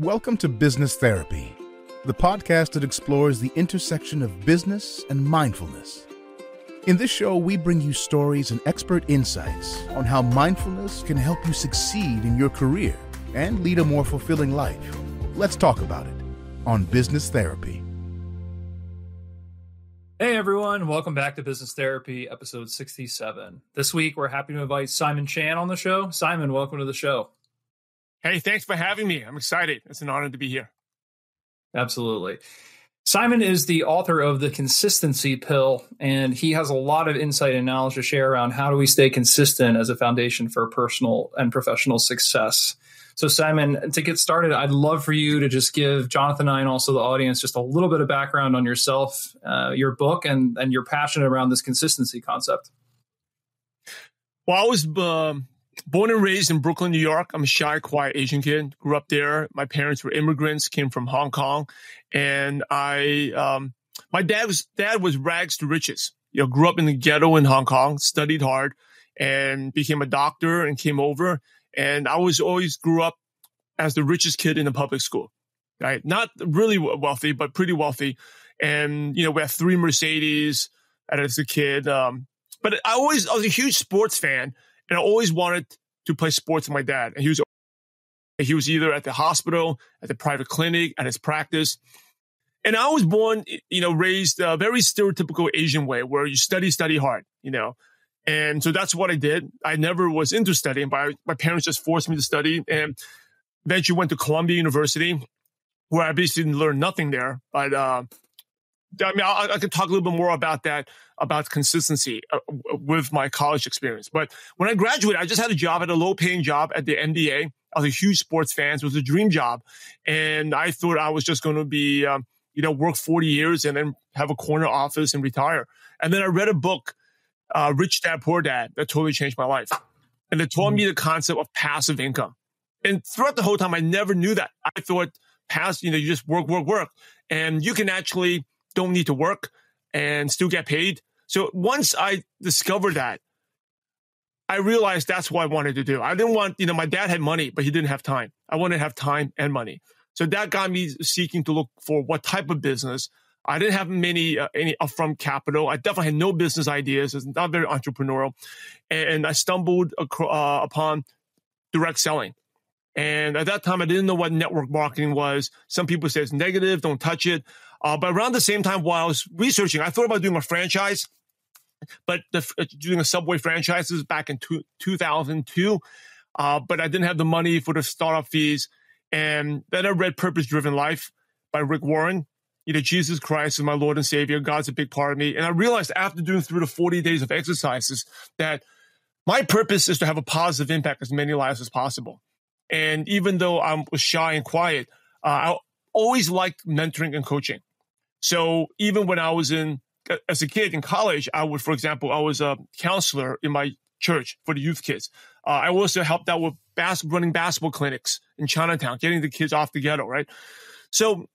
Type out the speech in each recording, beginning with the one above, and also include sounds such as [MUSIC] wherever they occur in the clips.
Welcome to Business Therapy, the podcast that explores the intersection of business and mindfulness. In this show, we bring you stories and expert insights on how mindfulness can help you succeed in your career and lead a more fulfilling life. Let's talk about it on Business Therapy. Hey everyone, welcome back to Business Therapy, episode 67. This week, we're happy to invite Simon Chan on the show. Simon, welcome to the show. Hey, thanks for having me. I'm excited. It's an honor to be here. Absolutely. Simon is the author of The Consistency Pill, and he has a lot of insight and knowledge to share around how do we stay consistent as a foundation for personal and professional success. So, Simon, to get started, I'd love for you to just give Jonathan and I and also the audience just a little bit of background on yourself, uh, your book, and, and your passion around this consistency concept. Well, I was um, born and raised in Brooklyn, New York. I'm a shy, quiet Asian kid. Grew up there. My parents were immigrants, came from Hong Kong, and I, um, my dad was dad was rags to riches. You know, grew up in the ghetto in Hong Kong, studied hard, and became a doctor, and came over. And I was always grew up as the richest kid in the public school, right? Not really wealthy, but pretty wealthy. And you know, we had three Mercedes as a kid. Um, but I always I was a huge sports fan and I always wanted to play sports with my dad. And he was, he was either at the hospital, at the private clinic, at his practice. And I was born, you know, raised a very stereotypical Asian way where you study, study hard, you know. And so that's what I did. I never was into studying, but my parents just forced me to study. And eventually went to Columbia University, where I basically learned nothing there. But uh, I mean, I, I, can talk a little bit more about that, about consistency uh, with my college experience. But when I graduated, I just had a job at a low paying job at the NBA. I was a huge sports fan. So it was a dream job. And I thought I was just going to be, um, you know, work 40 years and then have a corner office and retire. And then I read a book, uh, Rich Dad Poor Dad, that totally changed my life. And it taught mm-hmm. me the concept of passive income. And throughout the whole time, I never knew that. I thought pass, you know, you just work, work, work. And you can actually don't need to work and still get paid. So once I discovered that, I realized that's what I wanted to do. I didn't want, you know, my dad had money, but he didn't have time. I wanted to have time and money. So that got me seeking to look for what type of business. I didn't have many uh, any upfront capital. I definitely had no business ideas. It's not very entrepreneurial, and I stumbled acro- uh, upon direct selling. And at that time, I didn't know what network marketing was. Some people say it's negative, don't touch it. Uh, but around the same time, while I was researching, I thought about doing a franchise, but the, uh, doing a Subway franchise was back in two, 2002. Uh, but I didn't have the money for the startup fees. And then I read Purpose Driven Life by Rick Warren. You know, Jesus Christ is my Lord and Savior. God's a big part of me. And I realized after doing through the 40 days of exercises that my purpose is to have a positive impact as many lives as possible. And even though I was shy and quiet, uh, I always liked mentoring and coaching. So even when I was in, as a kid in college, I would, for example, I was a counselor in my church for the youth kids. Uh, I also helped out with bas- running basketball clinics in Chinatown, getting the kids off the ghetto, right? So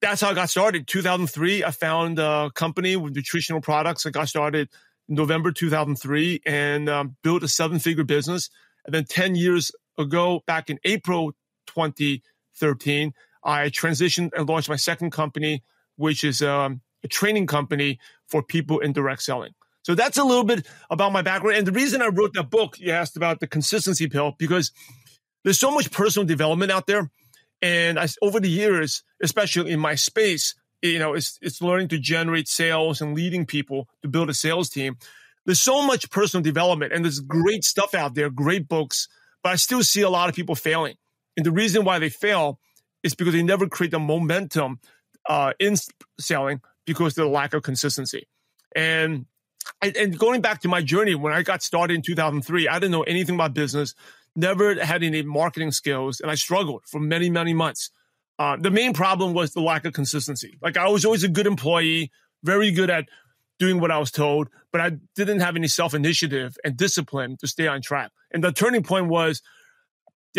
that's how I got started. 2003, I found a company with nutritional products. I got started in November 2003 and um, built a seven figure business. And then 10 years ago, back in April 2013, I transitioned and launched my second company, which is um, a training company for people in direct selling. So that's a little bit about my background. And the reason I wrote that book, you asked about the consistency pill, because there's so much personal development out there. And I, over the years, especially in my space, you know, it's, it's learning to generate sales and leading people to build a sales team. There's so much personal development and there's great stuff out there, great books, but I still see a lot of people failing. And the reason why they fail is because they never create the momentum uh, in selling because of the lack of consistency. And and going back to my journey, when I got started in 2003, I didn't know anything about business, never had any marketing skills, and I struggled for many, many months. Uh, the main problem was the lack of consistency. Like I was always a good employee, very good at doing what I was told, but I didn't have any self initiative and discipline to stay on track. And the turning point was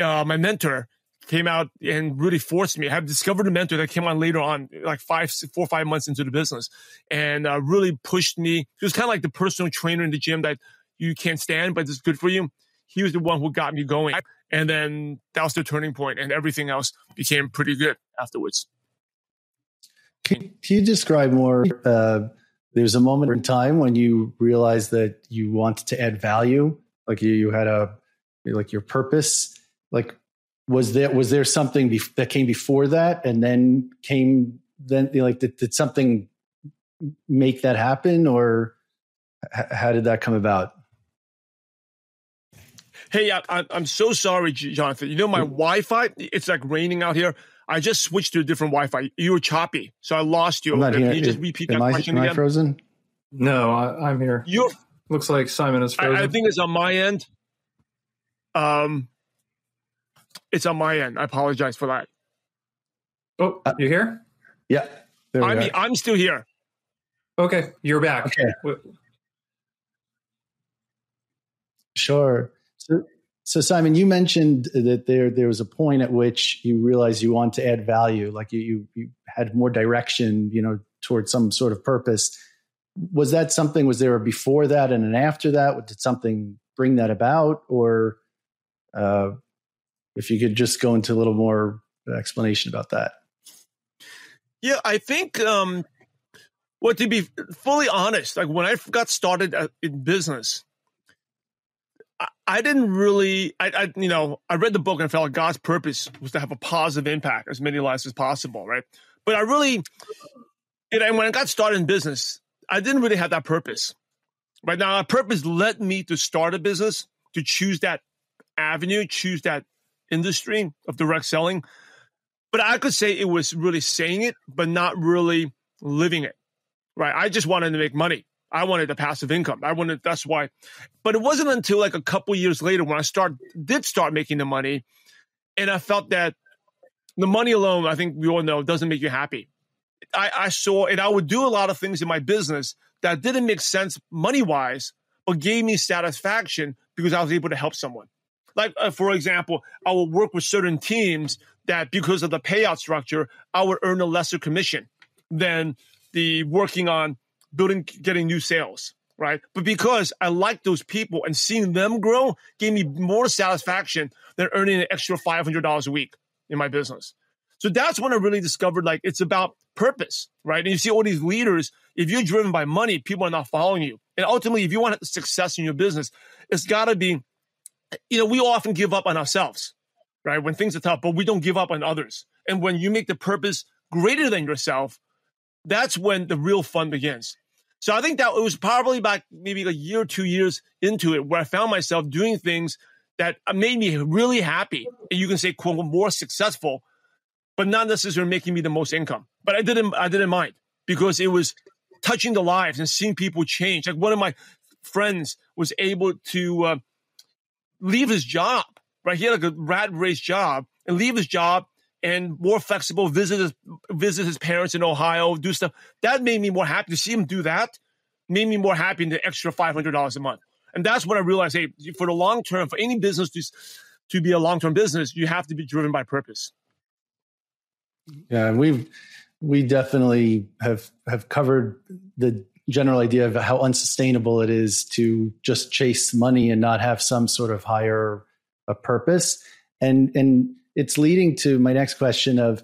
uh, my mentor came out and really forced me. I have discovered a mentor that came on later on, like five, four or five months into the business, and uh, really pushed me. He was kind of like the personal trainer in the gym that you can't stand, but it's good for you. He was the one who got me going. And then that was the turning point, and everything else became pretty good afterwards. Can, can you describe more? Uh, there's a moment in time when you realized that you wanted to add value, like you, you had a like your purpose. Like, was there was there something bef- that came before that, and then came then like did, did something make that happen, or h- how did that come about? Hey, I, am so sorry, Jonathan. You know my Wi-Fi. It's like raining out here. I just switched to a different Wi-Fi. You were choppy, so I lost you. I'm not Can here. you just repeat that am question I, am again? I frozen? No, I, am here. You looks like Simon is frozen. I, I, think it's on my end. Um, it's on my end. I apologize for that. Oh, uh, you here? Yeah, I'm are. I'm still here. Okay, you're back. Okay. Sure. So, so Simon, you mentioned that there there was a point at which you realized you want to add value, like you, you you had more direction, you know, towards some sort of purpose. Was that something? Was there a before that and an after that? Did something bring that about, or uh, if you could just go into a little more explanation about that? Yeah, I think. Um, well, to be fully honest, like when I got started uh, in business, I didn't really, I, I, you know, I read the book and felt like God's purpose was to have a positive impact as many lives as possible, right? But I really, and when I got started in business, I didn't really have that purpose. Right now, that purpose led me to start a business, to choose that avenue, choose that industry of direct selling. But I could say it was really saying it, but not really living it. Right? I just wanted to make money. I wanted the passive income. I wanted that's why. But it wasn't until like a couple years later when I start did start making the money, and I felt that the money alone, I think we all know, doesn't make you happy. I, I saw and I would do a lot of things in my business that didn't make sense money wise, but gave me satisfaction because I was able to help someone. Like uh, for example, I would work with certain teams that because of the payout structure, I would earn a lesser commission than the working on building, getting new sales, right? But because I like those people and seeing them grow gave me more satisfaction than earning an extra $500 a week in my business. So that's when I really discovered like it's about purpose, right? And you see all these leaders, if you're driven by money, people are not following you. And ultimately, if you want success in your business, it's got to be, you know, we often give up on ourselves, right? When things are tough, but we don't give up on others. And when you make the purpose greater than yourself, that's when the real fun begins. So I think that it was probably about maybe a year or two years into it where I found myself doing things that made me really happy. And you can say, quote, more successful, but not necessarily making me the most income. But I didn't, I didn't mind because it was touching the lives and seeing people change. Like one of my friends was able to uh, leave his job, right? He had like a rat race job and leave his job and more flexible, visit his, visit his parents in Ohio, do stuff. That made me more happy to see him do that. Made me more happy in the extra five hundred dollars a month. And that's when I realized, hey, for the long term, for any business to to be a long term business, you have to be driven by purpose. Yeah, we've we definitely have have covered the general idea of how unsustainable it is to just chase money and not have some sort of higher a purpose. And and it's leading to my next question of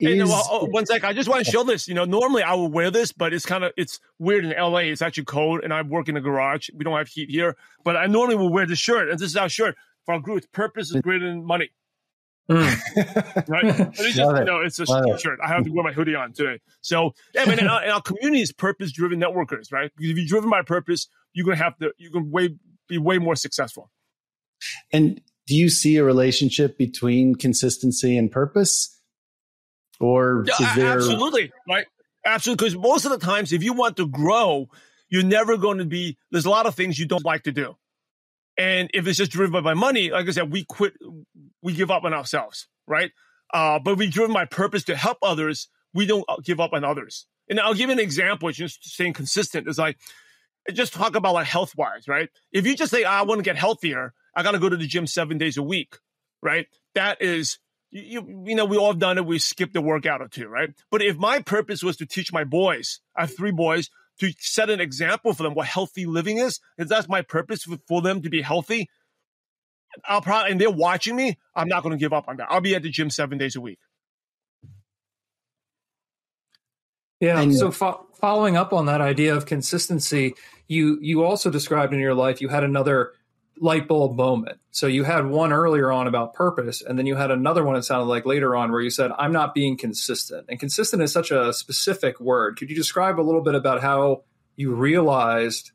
is, hey, no, oh, one sec. I just want to show this. You know, normally I would wear this, but it's kind of it's weird in LA. It's actually cold, and I work in a garage. We don't have heat here, but I normally will wear this shirt, and this is our shirt for our group. Purpose is greater than money. Mm. [LAUGHS] right? But it's just, you know, it's a shirt. I have to wear my hoodie on today. So, yeah, I mean, our, our community is purpose-driven networkers, right? Because if you're driven by purpose, you're gonna have to, you can way be way more successful. And do you see a relationship between consistency and purpose? Or is there absolutely right? Absolutely, because most of the times, if you want to grow, you're never going to be. There's a lot of things you don't like to do, and if it's just driven by money, like I said, we quit, we give up on ourselves, right? Uh, but we driven by purpose to help others. We don't give up on others. And I'll give you an example. Just staying consistent is like just talk about like health wise, right? If you just say, I want to get healthier, I got to go to the gym seven days a week, right? That is, you, you know, we all have done it. We skipped a workout or two, right? But if my purpose was to teach my boys, I have three boys, to set an example for them what healthy living is, if that's my purpose for them to be healthy, I'll probably, and they're watching me, I'm not going to give up on that. I'll be at the gym seven days a week. Yeah. And, so fo- following up on that idea of consistency, you you also described in your life you had another light bulb moment. So you had one earlier on about purpose, and then you had another one. It sounded like later on where you said, "I'm not being consistent." And consistent is such a specific word. Could you describe a little bit about how you realized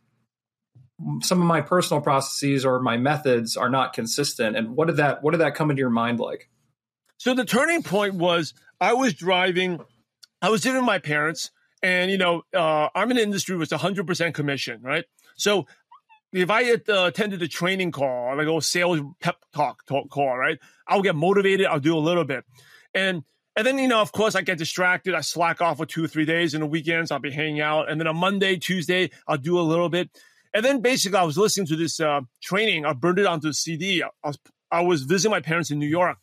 some of my personal processes or my methods are not consistent, and what did that what did that come into your mind like? So the turning point was I was driving I was living with my parents, and you know, uh, I'm in an industry with 100% commission, right? So if I had, uh, attended a training call, like a sales pep talk, talk call, right? I'll get motivated. I'll do a little bit, and and then you know, of course, I get distracted. I slack off for two or three days. In the weekends, I'll be hanging out, and then on Monday, Tuesday, I'll do a little bit, and then basically, I was listening to this uh, training. I burned it onto a CD. I was I was visiting my parents in New York,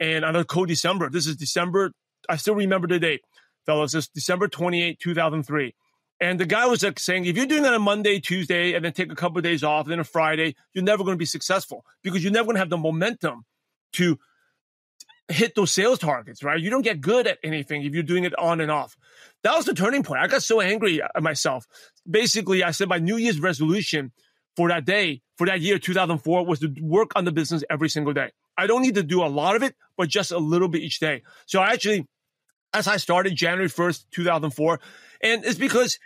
and on a cold December. This is December. I still remember the date fellas. It's December 28, 2003. And the guy was like saying, if you're doing that on Monday, Tuesday, and then take a couple of days off, and then a Friday, you're never going to be successful because you're never going to have the momentum to hit those sales targets, right? You don't get good at anything if you're doing it on and off. That was the turning point. I got so angry at myself. Basically, I said my New Year's resolution for that day, for that year, 2004, was to work on the business every single day. I don't need to do a lot of it, but just a little bit each day. So I actually as I started January 1st, 2004. And it's because,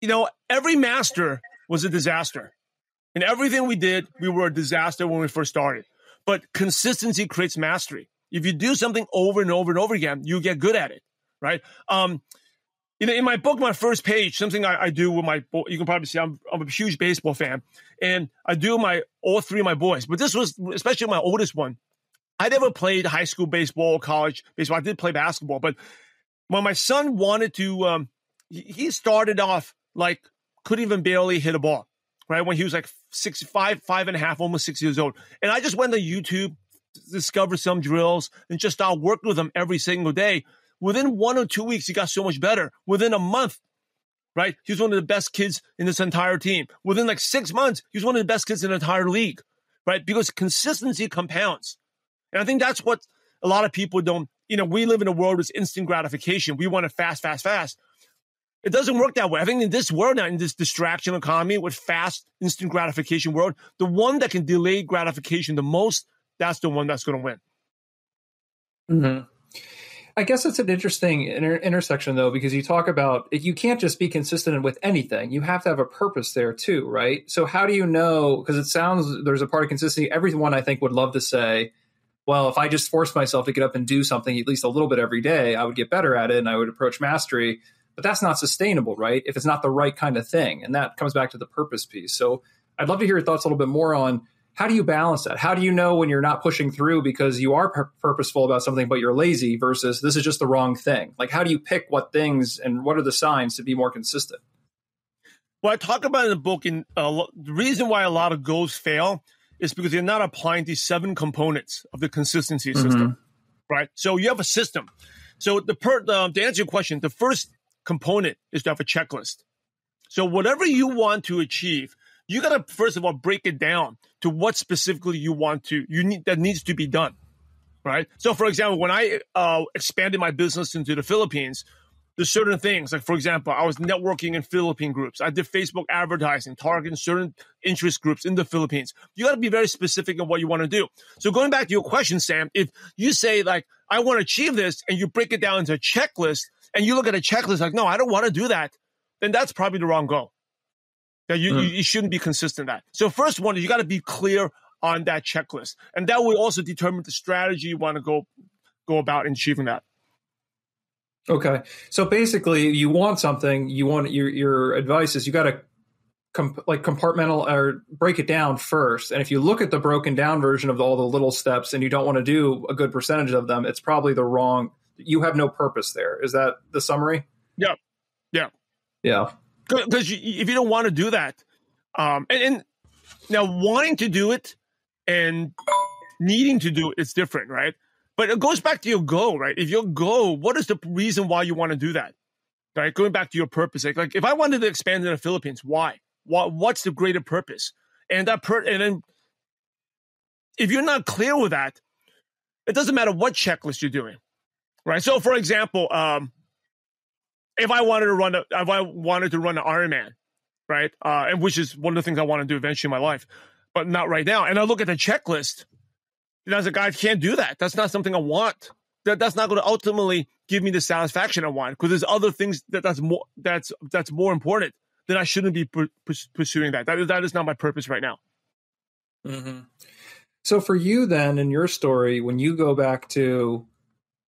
you know, every master was a disaster. And everything we did, we were a disaster when we first started. But consistency creates mastery. If you do something over and over and over again, you get good at it, right? Um, you know, in my book, my first page, something I, I do with my, you can probably see I'm, I'm, a huge baseball fan, and I do my all three of my boys. But this was especially my oldest one. I never played high school baseball, college baseball. I did play basketball, but when my son wanted to, um, he started off like couldn't even barely hit a ball, right? When he was like six, five, five and a half, almost six years old. And I just went to YouTube, discovered some drills, and just started working with him every single day. Within one or two weeks, he got so much better. Within a month, right? He was one of the best kids in this entire team. Within like six months, he was one of the best kids in the entire league, right? Because consistency compounds. And I think that's what a lot of people don't, you know, we live in a world with instant gratification. We want it fast, fast, fast. It doesn't work that way. I think in this world now, in this distraction economy with fast, instant gratification world, the one that can delay gratification the most, that's the one that's going to win. Mm-hmm. I guess it's an interesting inter- intersection though, because you talk about you can't just be consistent with anything. You have to have a purpose there too, right? So how do you know? Because it sounds there's a part of consistency. Everyone I think would love to say, well, if I just forced myself to get up and do something at least a little bit every day, I would get better at it and I would approach mastery. But that's not sustainable, right? If it's not the right kind of thing. And that comes back to the purpose piece. So I'd love to hear your thoughts a little bit more on how do you balance that? How do you know when you're not pushing through because you are pur- purposeful about something, but you're lazy versus this is just the wrong thing? Like, how do you pick what things and what are the signs to be more consistent? Well, I talk about in the book, and uh, the reason why a lot of goals fail is because you're not applying these seven components of the consistency mm-hmm. system, right? So you have a system. So the per, to answer your question, the first component is to have a checklist. So whatever you want to achieve, you got to first of all break it down to what specifically you want to you need that needs to be done, right? So for example, when I uh, expanded my business into the Philippines, there's certain things like for example i was networking in philippine groups i did facebook advertising targeting certain interest groups in the philippines you got to be very specific in what you want to do so going back to your question sam if you say like i want to achieve this and you break it down into a checklist and you look at a checklist like no i don't want to do that then that's probably the wrong goal that you, mm. you, you shouldn't be consistent at so first one you got to be clear on that checklist and that will also determine the strategy you want to go go about in achieving that Okay. So basically, you want something. You want your your advice is you got to comp- like compartmental or break it down first. And if you look at the broken down version of all the little steps, and you don't want to do a good percentage of them, it's probably the wrong. You have no purpose there. Is that the summary? Yeah. Yeah. Yeah. Because if you don't want to do that, um, and, and now wanting to do it and needing to do it is different, right? But it goes back to your goal, right? If your goal, what is the reason why you want to do that? Right? Going back to your purpose. Like, like if I wanted to expand in the Philippines, why? What what's the greater purpose? And that per and then if you're not clear with that, it doesn't matter what checklist you're doing, right? So, for example, um, if I wanted to run, a, if I wanted to run an Ironman, right, uh, and which is one of the things I want to do eventually in my life, but not right now. And I look at the checklist, and I was like, I can't do that. That's not something I want. That that's not going to ultimately give me the satisfaction I want because there's other things that that's more that's that's more important. That I shouldn't be pursuing that. That is that is not my purpose right now. Mm-hmm. So for you, then, in your story, when you go back to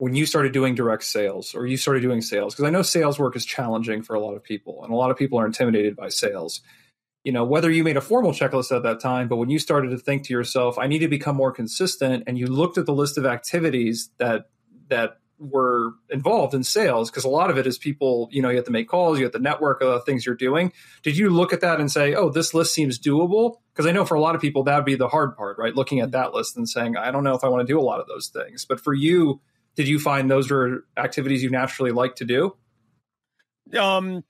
when you started doing direct sales or you started doing sales, because I know sales work is challenging for a lot of people, and a lot of people are intimidated by sales. You know, whether you made a formal checklist at that time, but when you started to think to yourself, I need to become more consistent, and you looked at the list of activities that that were involved in sales because a lot of it is people you know you have to make calls you have to network the things you're doing. Did you look at that and say oh this list seems doable? Because i know for a lot of people that would be the hard part right? Looking at that list and saying i don't know if i want to do a lot of those things. But for you did you find those were activities you naturally like to do um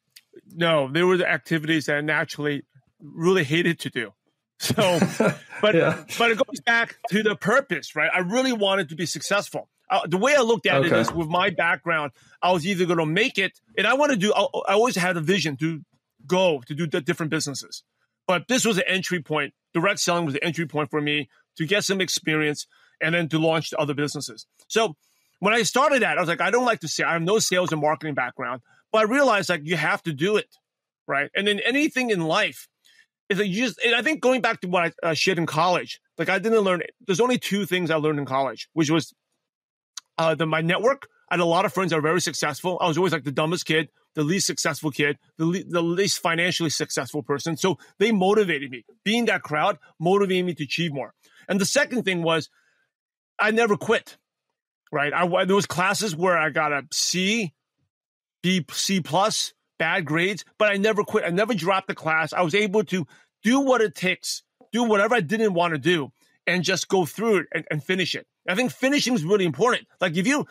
no there were the activities that I naturally really hated to do so [LAUGHS] but yeah. but it goes back to the purpose right i really wanted to be successful uh, the way I looked at okay. it is with my background, I was either going to make it, and I want to do. I, I, always had a vision to go to do the different businesses, but this was an entry point. Direct selling was the entry point for me to get some experience and then to launch other businesses. So when I started that, I was like, I don't like to say I have no sales and marketing background, but I realized like you have to do it, right? And then anything in life is like you just. I think going back to what I uh, shared in college, like I didn't learn. There's only two things I learned in college, which was uh, the, my network. I had a lot of friends that are very successful. I was always like the dumbest kid, the least successful kid, the, le- the least financially successful person. So they motivated me. Being that crowd motivated me to achieve more. And the second thing was I never quit, right? I, was classes where I got a C, B, C plus, bad grades, but I never quit. I never dropped the class. I was able to do what it takes, do whatever I didn't want to do, and just go through it and, and finish it. I think finishing is really important. Like if you,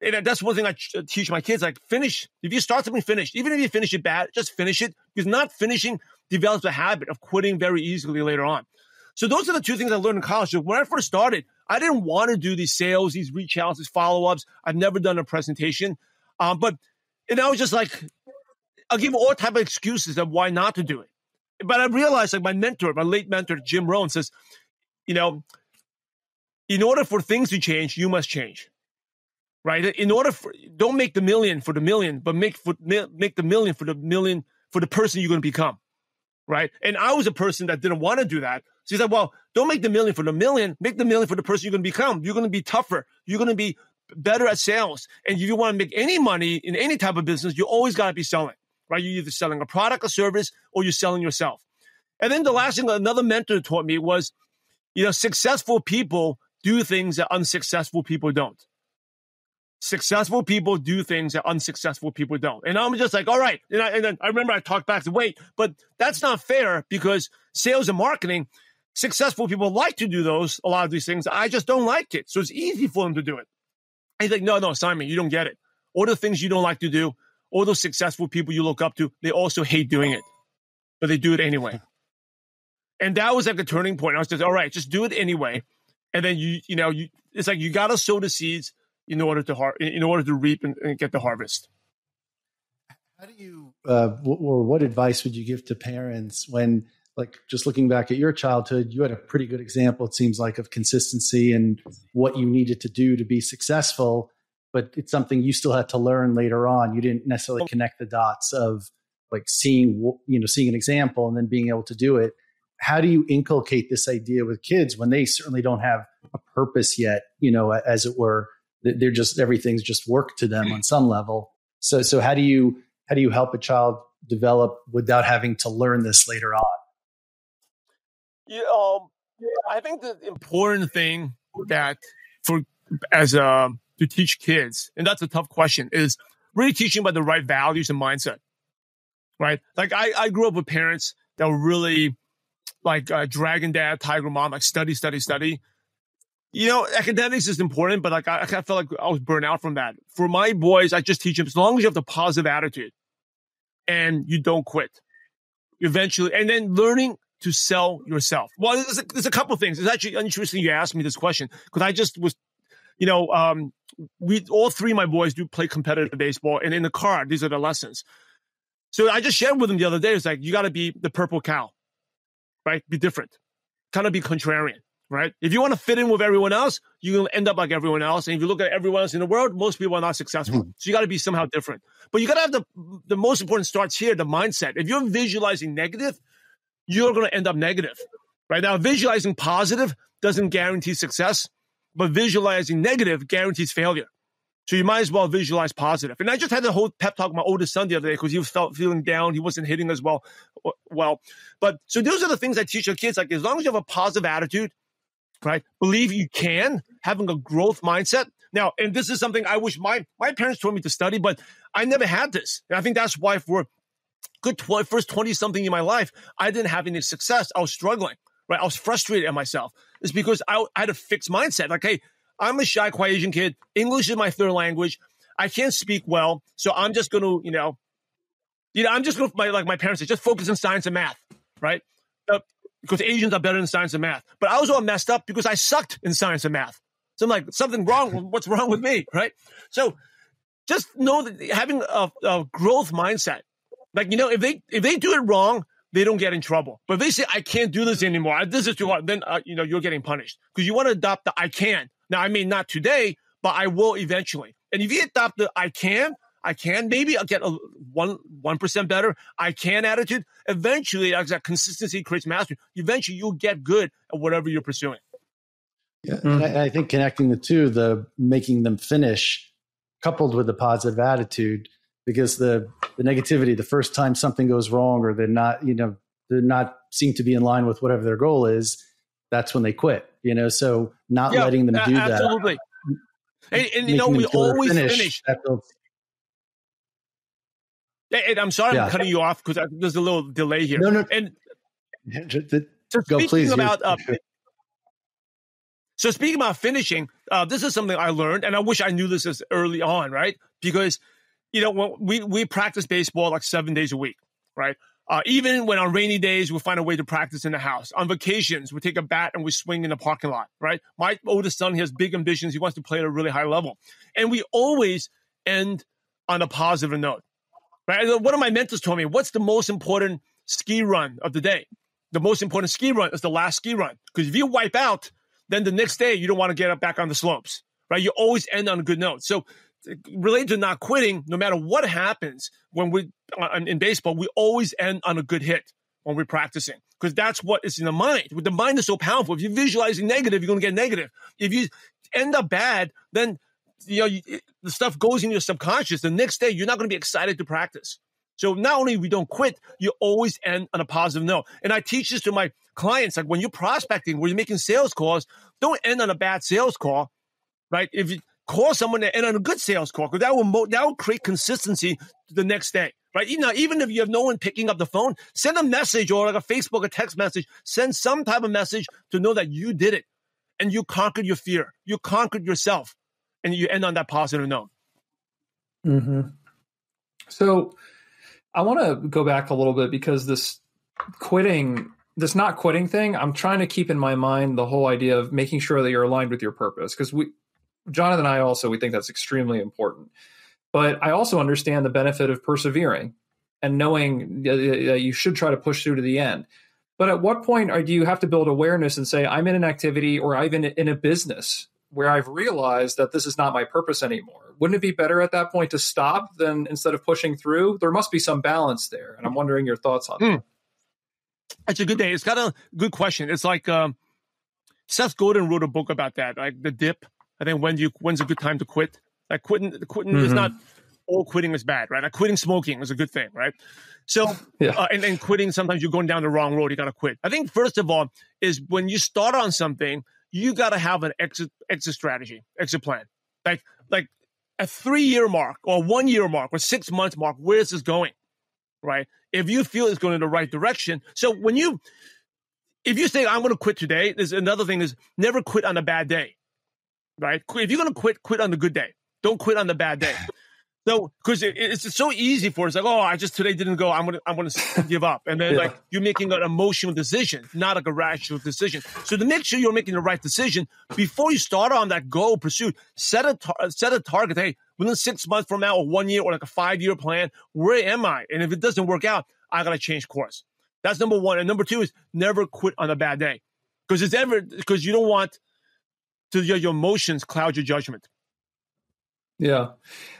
that's one thing I teach my kids. Like finish. If you start something, finish. Even if you finish it bad, just finish it because not finishing develops a habit of quitting very easily later on. So those are the two things I learned in college. When I first started, I didn't want to do these sales, these reach outs, these follow ups. I've never done a presentation, um, but and I was just like, I'll give all type of excuses of why not to do it. But I realized, like my mentor, my late mentor Jim Rohn says, you know, in order for things to change, you must change. Right? In order for don't make the million for the million, but make for make the million for the million for the person you're going to become. Right? And I was a person that didn't want to do that. So he said, well, don't make the million for the million, make the million for the person you're going to become. You're going to be tougher. You're going to be better at sales. And if you want to make any money in any type of business, you always got to be selling, right? You're either selling a product, a service, or you're selling yourself. And then the last thing another mentor taught me was, you know, successful people do things that unsuccessful people don't. Successful people do things that unsuccessful people don't. And I'm just like, all right. And, I, and then I remember I talked back to wait, but that's not fair because sales and marketing, successful people like to do those, a lot of these things. I just don't like it. So it's easy for them to do it. And he's like, no, no, Simon, you don't get it. All the things you don't like to do, all those successful people you look up to, they also hate doing it, but they do it anyway. [LAUGHS] And that was like a turning point. I was just, all right, just do it anyway and then you you know you it's like you got to sow the seeds in order to har- in order to reap and, and get the harvest. How do you uh, or what advice would you give to parents when like just looking back at your childhood you had a pretty good example it seems like of consistency and what you needed to do to be successful but it's something you still had to learn later on you didn't necessarily connect the dots of like seeing you know seeing an example and then being able to do it how do you inculcate this idea with kids when they certainly don't have a purpose yet you know as it were they're just everything's just work to them on some level. So so how do you how do you help a child develop without having to learn this later on? Yeah, um, i think the important thing that for as a to teach kids and that's a tough question is really teaching about the right values and mindset right? Like i i grew up with parents that were really like uh, Dragon Dad, Tiger Mom, like study, study, study. You know, academics is important, but like I, I felt like I was burnt out from that. For my boys, I just teach them as long as you have the positive attitude and you don't quit. Eventually, and then learning to sell yourself? Well, there's a, there's a couple things. It's actually interesting you asked me this question because I just was, you know, um, we all three of my boys do play competitive baseball, and in the car, these are the lessons. So I just shared with them the other day. It's like you got to be the purple cow, right? Be different, kind of be contrarian, right? If you want to fit in with everyone else, you're gonna end up like everyone else. And if you look at everyone else in the world, most people are not successful. Mm-hmm. So you got to be somehow different. But you got to have the the most important starts here, the mindset. If you're visualizing negative, you're going to end up negative. Right now, visualizing positive doesn't guarantee success, but visualizing negative guarantees failure. So you might as well visualize positive. And I just had the whole pep talk with my oldest son the other day because he was felt feeling down. He wasn't hitting as well. Well, but so those are the things I teach our kids. Like as long as you have a positive attitude, right? Believe you can, having a growth mindset. Now, and this is something I wish my my parents told me to study, but I never had this. And I think that's why for good 12, first 20 something in my life, I didn't have any success. I was struggling, right? I was frustrated at myself. It's because I, I had a fixed mindset. Like, hey, I'm a shy, quiet Asian kid. English is my third language. I can't speak well. So I'm just going to, you know, you know, I'm just going to, my, like my parents say, just focus on science and math, right? Because Asians are better in science and math. But I was all messed up because I sucked in science and math. So I'm like, something wrong. What's wrong with me, right? So just know that having a, a growth mindset like, you know, if they if they do it wrong, they don't get in trouble. But if they say, I can't do this anymore, this is too hard, then, uh, you know, you're getting punished because you want to adopt the I can. Now, I mean, not today, but I will eventually. And if you adopt the I can, I can, maybe I'll get a one, 1% better. I can attitude. Eventually, as that consistency creates mastery, eventually you'll get good at whatever you're pursuing. Yeah. Mm-hmm. I, I think connecting the two, the making them finish coupled with the positive attitude, because the the negativity the first time something goes wrong or they're not you know they're not seem to be in line with whatever their goal is that's when they quit you know so not yeah, letting them do absolutely. that and, and you know we always finish, finish. And I'm sorry yeah. I'm cutting you off because there's a little delay here. No, no. And so go, speaking please, about uh, [LAUGHS] so speaking about finishing, uh, this is something I learned, and I wish I knew this as early on, right? Because you know, when we, we practice baseball like seven days a week, right? Uh, even when on rainy days, we find a way to practice in the house. On vacations, we take a bat and we swing in the parking lot, right? My oldest son, he has big ambitions. He wants to play at a really high level. And we always end on a positive note, right? One of my mentors told me, what's the most important ski run of the day? The most important ski run is the last ski run. Because if you wipe out, then the next day you don't want to get up back on the slopes, right? You always end on a good note. So related to not quitting, no matter what happens when we uh, in baseball, we always end on a good hit when we're practicing because that's what is in the mind. With the mind is so powerful. If you're visualizing negative, you're going to get negative. If you end up bad, then you know you, the stuff goes in your subconscious. The next day, you're not going to be excited to practice. So not only we don't quit, you always end on a positive note. And I teach this to my clients, like when you're prospecting, when you're making sales calls, don't end on a bad sales call, right? If you, call someone and on a good sales call because that will mo- that will create consistency the next day. Right? You even if you have no one picking up the phone, send a message or like a Facebook, a text message. Send some type of message to know that you did it and you conquered your fear. You conquered yourself, and you end on that positive note. Mm-hmm. So, I want to go back a little bit because this quitting this not quitting thing, I'm trying to keep in my mind the whole idea of making sure that you're aligned with your purpose. Because we, Jonathan and I also we think that's extremely important. But I also understand the benefit of persevering and knowing that you should try to push through to the end. But at what point are, do you have to build awareness and say, I'm in an activity or I'm in, in a business where I've realized that this is not my purpose anymore? Wouldn't it be better at that point to stop than instead of pushing through? There must be some balance there. And I'm wondering your thoughts on mm. that. It's a good day. It's got a good question. It's like um, Seth Godin wrote a book about that, like the dip I think when do you when's a good time to quit? Like quitting quitting mm-hmm. is not all quitting is bad, right? Like quitting smoking is a good thing, right? So yeah. uh, and then quitting sometimes you're going down the wrong road. You got to quit. I think first of all is when you start on something, you got to have an exit exit strategy, exit plan. Like like a three year mark or one year mark or six months mark. Where is this going? Right? If you feel it's going in the right direction. So when you if you say I'm going to quit today, there's another thing is never quit on a bad day right? If you're going to quit, quit on the good day. Don't quit on the bad day. So, because it, it's so easy for us, like, oh, I just today didn't go. I'm gonna, I'm gonna [LAUGHS] give up, and then yeah. like you're making an emotional decision, not like a rational decision. So to make sure you're making the right decision before you start on that goal pursuit, set a tar- set a target. Hey, within six months from now, or one year, or like a five year plan, where am I? And if it doesn't work out, I gotta change course. That's number one. And number two is never quit on a bad day, because it's ever because you don't want to your, your emotions cloud your judgment. Yeah,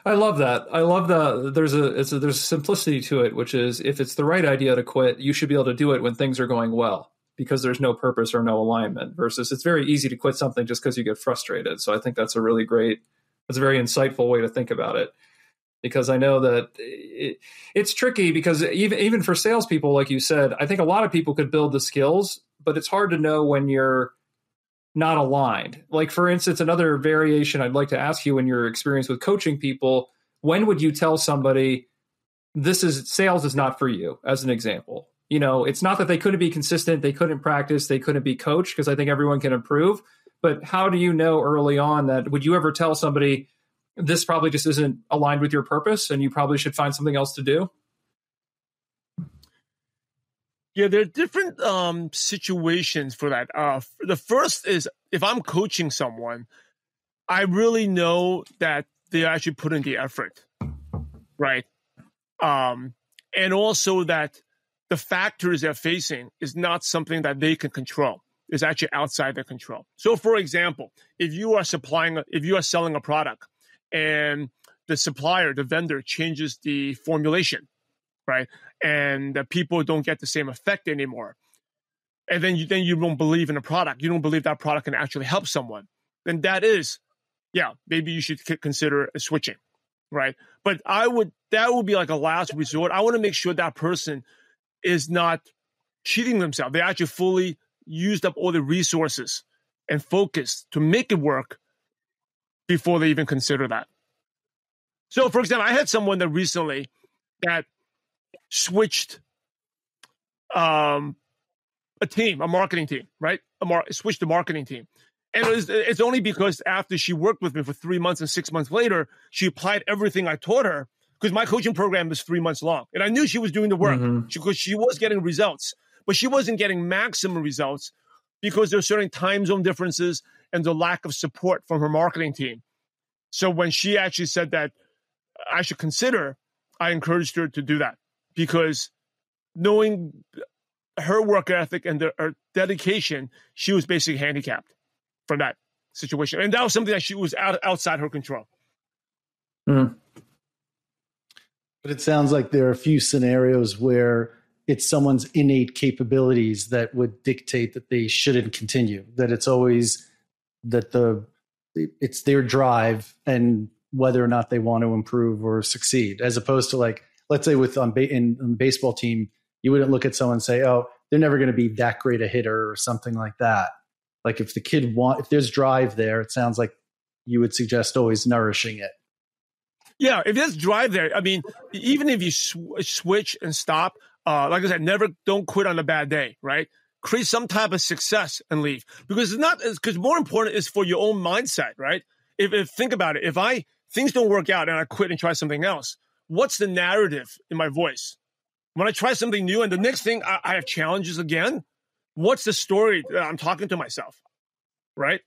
I love that. I love the there's a, a there's a simplicity to it, which is if it's the right idea to quit, you should be able to do it when things are going well because there's no purpose or no alignment. Versus it's very easy to quit something just because you get frustrated. So I think that's a really great, that's a very insightful way to think about it. Because I know that it, it's tricky because even even for salespeople, like you said, I think a lot of people could build the skills, but it's hard to know when you're not aligned. Like, for instance, another variation I'd like to ask you in your experience with coaching people, when would you tell somebody this is sales is not for you, as an example? You know, it's not that they couldn't be consistent, they couldn't practice, they couldn't be coached, because I think everyone can improve. But how do you know early on that would you ever tell somebody this probably just isn't aligned with your purpose and you probably should find something else to do? Yeah, there are different um, situations for that. Uh, the first is if I'm coaching someone, I really know that they actually put in the effort, right? Um, and also that the factors they're facing is not something that they can control. It's actually outside their control. So, for example, if you are supplying, if you are selling a product, and the supplier, the vendor changes the formulation, right? And people don't get the same effect anymore. And then you then you don't believe in a product. You don't believe that product can actually help someone. Then that is, yeah, maybe you should consider switching, right? But I would that would be like a last resort. I want to make sure that person is not cheating themselves. They actually fully used up all the resources and focus to make it work before they even consider that. So, for example, I had someone that recently that switched um, a team, a marketing team, right? A mar- switched the marketing team. And it was, it's only because after she worked with me for three months and six months later, she applied everything I taught her because my coaching program is three months long. And I knew she was doing the work mm-hmm. because she was getting results, but she wasn't getting maximum results because there are certain time zone differences and the lack of support from her marketing team. So when she actually said that I should consider, I encouraged her to do that because knowing her work ethic and the, her dedication, she was basically handicapped from that situation. And that was something that she was out, outside her control. Mm. But it sounds like there are a few scenarios where it's someone's innate capabilities that would dictate that they shouldn't continue, that it's always that the it's their drive and whether or not they want to improve or succeed, as opposed to like let's say with on, ba- in, on the baseball team, you wouldn't look at someone and say, "Oh, they're never going to be that great a hitter" or something like that. Like if the kid want, if there's drive there, it sounds like you would suggest always nourishing it. Yeah, if there's drive there, I mean, even if you sw- switch and stop, uh, like I said, never don't quit on a bad day, right? Create some type of success and leave because it's not because more important is for your own mindset, right? If, if think about it, if I things don't work out and I quit and try something else, what's the narrative in my voice? When I try something new and the next thing I, I have challenges again, what's the story that I'm talking to myself? Right?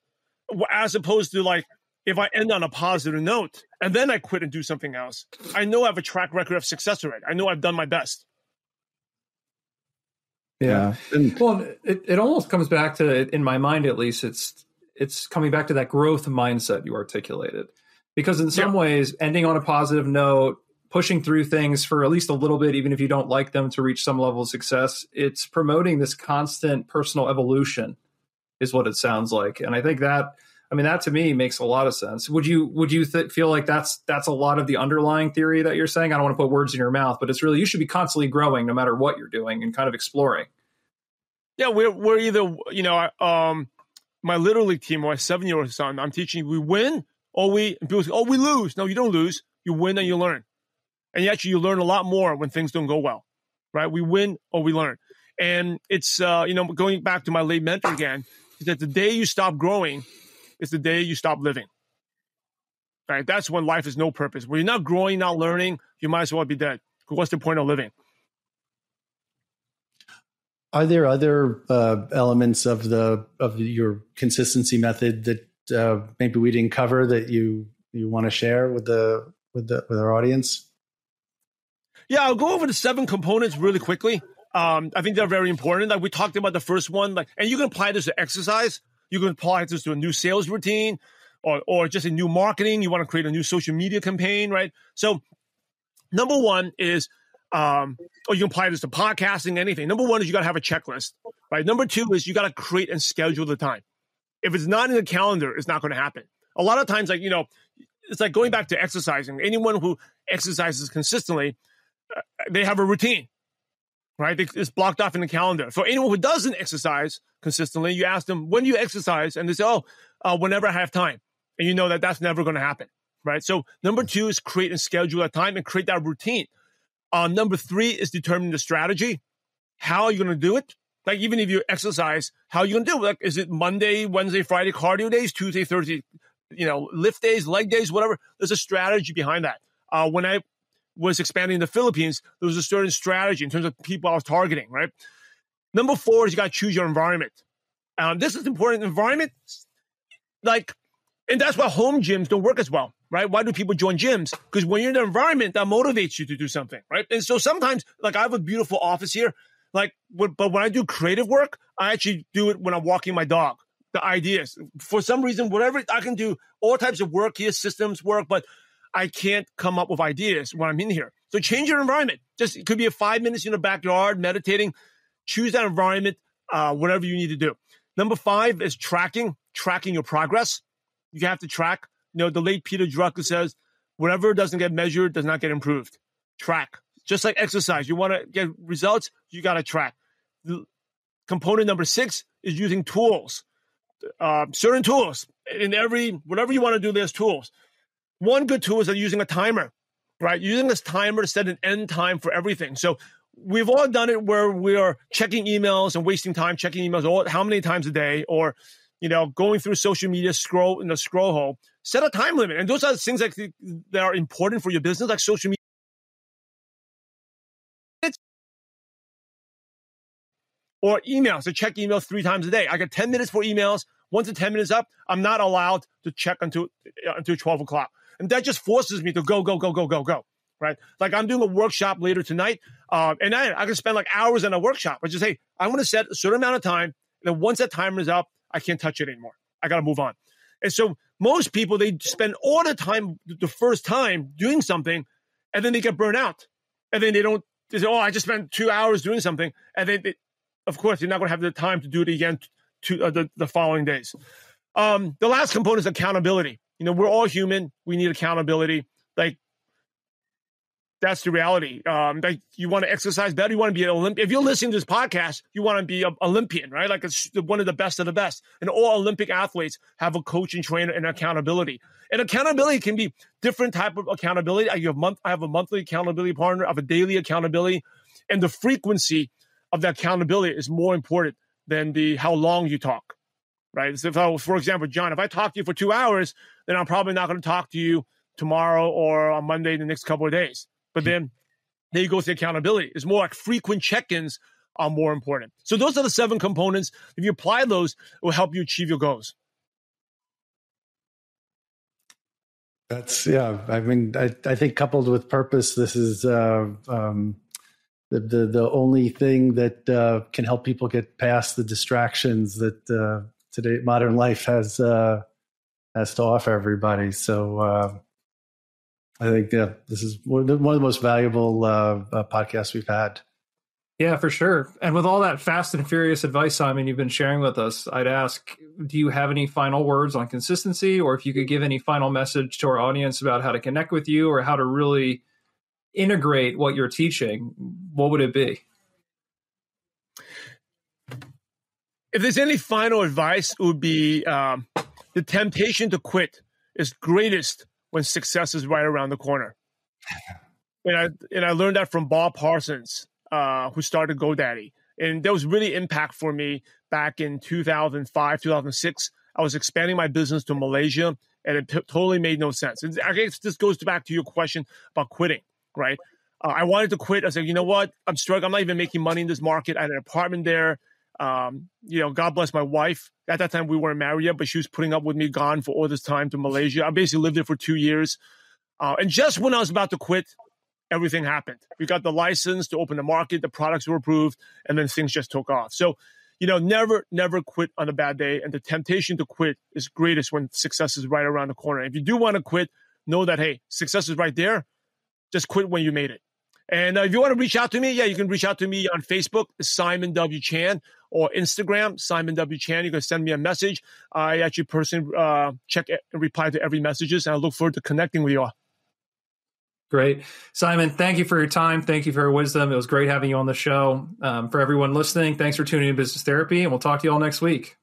As opposed to like, if I end on a positive note and then I quit and do something else, I know I have a track record of success already. I know I've done my best. Yeah. well, it, it almost comes back to, in my mind at least, it's it's coming back to that growth mindset you articulated. Because in some yeah. ways, ending on a positive note, pushing through things for at least a little bit, even if you don't like them to reach some level of success. It's promoting this constant personal evolution, is what it sounds like. And I think that, I mean, that to me makes a lot of sense. Would you would you th- feel like that's that's a lot of the underlying theory that you're saying? I don't want to put words in your mouth, but it's really you should be constantly growing no matter what you're doing and kind of exploring. Yeah, we're we're either you know um my little league team, my seven year old son, I'm teaching we win or we people say, oh we lose. No, you don't lose. You win and you learn and actually you learn a lot more when things don't go well, right? We win or we learn, and it's uh, you know going back to my late mentor again, is that the day you stop growing is the day you stop living. Right? That's when life is no purpose. When you're not growing, not learning, you might as well be dead. What's the point of living? Are there other uh, elements of the of your consistency method that uh, maybe we didn't cover that you you want to share with the with the with our audience? Yeah, I'll go over the seven components really quickly. Um, I think they're very important. Like we talked about the first one, like, and you can apply this to exercise. You can apply this to a new sales routine, or or just a new marketing. You want to create a new social media campaign, right? So, number one is, um, or you can apply this to podcasting, anything. Number one is you got to have a checklist, right? Number two is you got to create and schedule the time. If it's not in the calendar, it's not going to happen. A lot of times, like you know, it's like going back to exercising. Anyone who exercises consistently, they have a routine right? It's blocked off in the calendar. For anyone who doesn't exercise consistently, you ask them, when do you exercise? And they say, oh, uh, whenever I have time. And you know that that's never going to happen, right? So number two is create and schedule a time and create that routine. Uh, number three is determine the strategy. How are you going to do it? Like even if you exercise, how are you going to do it? Like, is it Monday, Wednesday, Friday cardio days, Tuesday, Thursday, you know, lift days, leg days, whatever? There's a strategy behind that. Uh, when I was expanding in the Philippines, there was a certain strategy in terms of people I was targeting, right? Number four is you got to choose your environment. Um, this is important. Environment, like, and that's why home gyms don't work as well, right? Why do people join gyms? Because when you're in the environment, that motivates you to do something, right? And so sometimes, like, I have a beautiful office here, like, but when I do creative work, I actually do it when I'm walking my dog. The ideas, for some reason, whatever I can do, all types of work here, systems work, but I can't come up with ideas when I'm in here. So change your environment. Just it could be a five minutes in the backyard meditating. Choose that environment, uh, whatever you need to do. Number five is tracking, tracking your progress. You have to track. You know, the late Peter Drucker says, whatever doesn't get measured does not get improved. Track. Just like exercise, you want to get results, you got to track. Component number six is using tools. Uh, certain tools in every whatever you want to do. There's tools. One good tool is using a timer, right? Using this timer to set an end time for everything. So we've all done it where we are checking emails and wasting time checking emails all, how many times a day or you know going through social media scroll in the scroll hole. Set a time limit. And those are things that, that are important for your business like social media. Or emails to check emails three times a day. I got 10 minutes for emails. Once the 10 minutes up i'm not allowed to check until until 12 o'clock and that just forces me to go, go, go, go, go, go. Right. Like I'm doing a workshop later tonight. Uh, and I, I can spend like hours in a workshop. I just, hey, I'm going to set a certain amount of time. And then once that timer is up, I can't touch it anymore. I got to move on. And so most people, they spend all the time, the first time doing something, and then they get burnt out. And then they don't, they say, oh, I just spent two hours doing something. And then, they, of course, you're not going to have the time to do it again to uh, the, the following days. Um, the last component is accountability. You know, we're all human. We need accountability. Like that's the reality. Um, like you want to exercise better. You want to be an Olympian. If you're listening to this podcast, you want to be an Olympian, right? Like it's one of the best of the best. And all Olympic athletes have a coach and trainer and accountability. And accountability can be different type of accountability. I have month. I have a monthly accountability partner. I have a daily accountability, and the frequency of the accountability is more important than the how long you talk right? So if I, for example, Jon, if I talk to you for two hours, then I'm probably not going to talk to you tomorrow or on Monday in the next couple of days. But then there you go with the accountability. It's more like frequent check-ins are more important. So those are the seven components. If you apply those, it will help you achieve your goals. That's yeah. I mean, I, I think coupled with purpose, this is uh, um, the, the the only thing that uh, can help people get past the distractions that uh, today modern life has uh, has to offer everybody. So uh, I think yeah, this is one of the most valuable uh, uh, podcasts we've had. Yeah, for sure. And with all that fast and furious advice, Simon, you've been sharing with us, I'd ask, do you have any final words on consistency, or if you could give any final message to our audience about how to connect with you, or how to really integrate what you're teaching? What would it be? If there's any final advice, it would be um, the temptation to quit is greatest when success is right around the corner. And I and I learned that from Bob Parsons, uh, who started GoDaddy, and that was really impact for me back in 2005, 2006. I was expanding my business to Malaysia, and it t- totally made no sense. And I guess this goes back to your question about quitting, right? Uh, I wanted to quit. I said, you know what? I'm struggling. I'm not even making money in this market. I had an apartment there. Um, you know, God bless my wife. At that time, we weren't married yet, but she was putting up with me gone for all this time to Malaysia. I basically lived there for two years. Uh, and just when I was about to quit, everything happened. We got the license to open the market, the products were approved, and then things just took off. So, you know, never, never quit on a bad day. And the temptation to quit is greatest when success is right around the corner. If you do want to quit, know that, hey, success is right there. Just quit when you made it. And uh, if you want to reach out to me, yeah, you can reach out to me on Facebook, Simon W. Chan, or Instagram, Simon W. Chan. You can send me a message. I actually personally uh, check and reply to every messages, and I look forward to connecting with you all. Great. Simon, thank you for your time. Thank you for your wisdom. It was great having you on the show. Um, for everyone listening, thanks for tuning in to Business Therapy, and we'll talk to you all next week.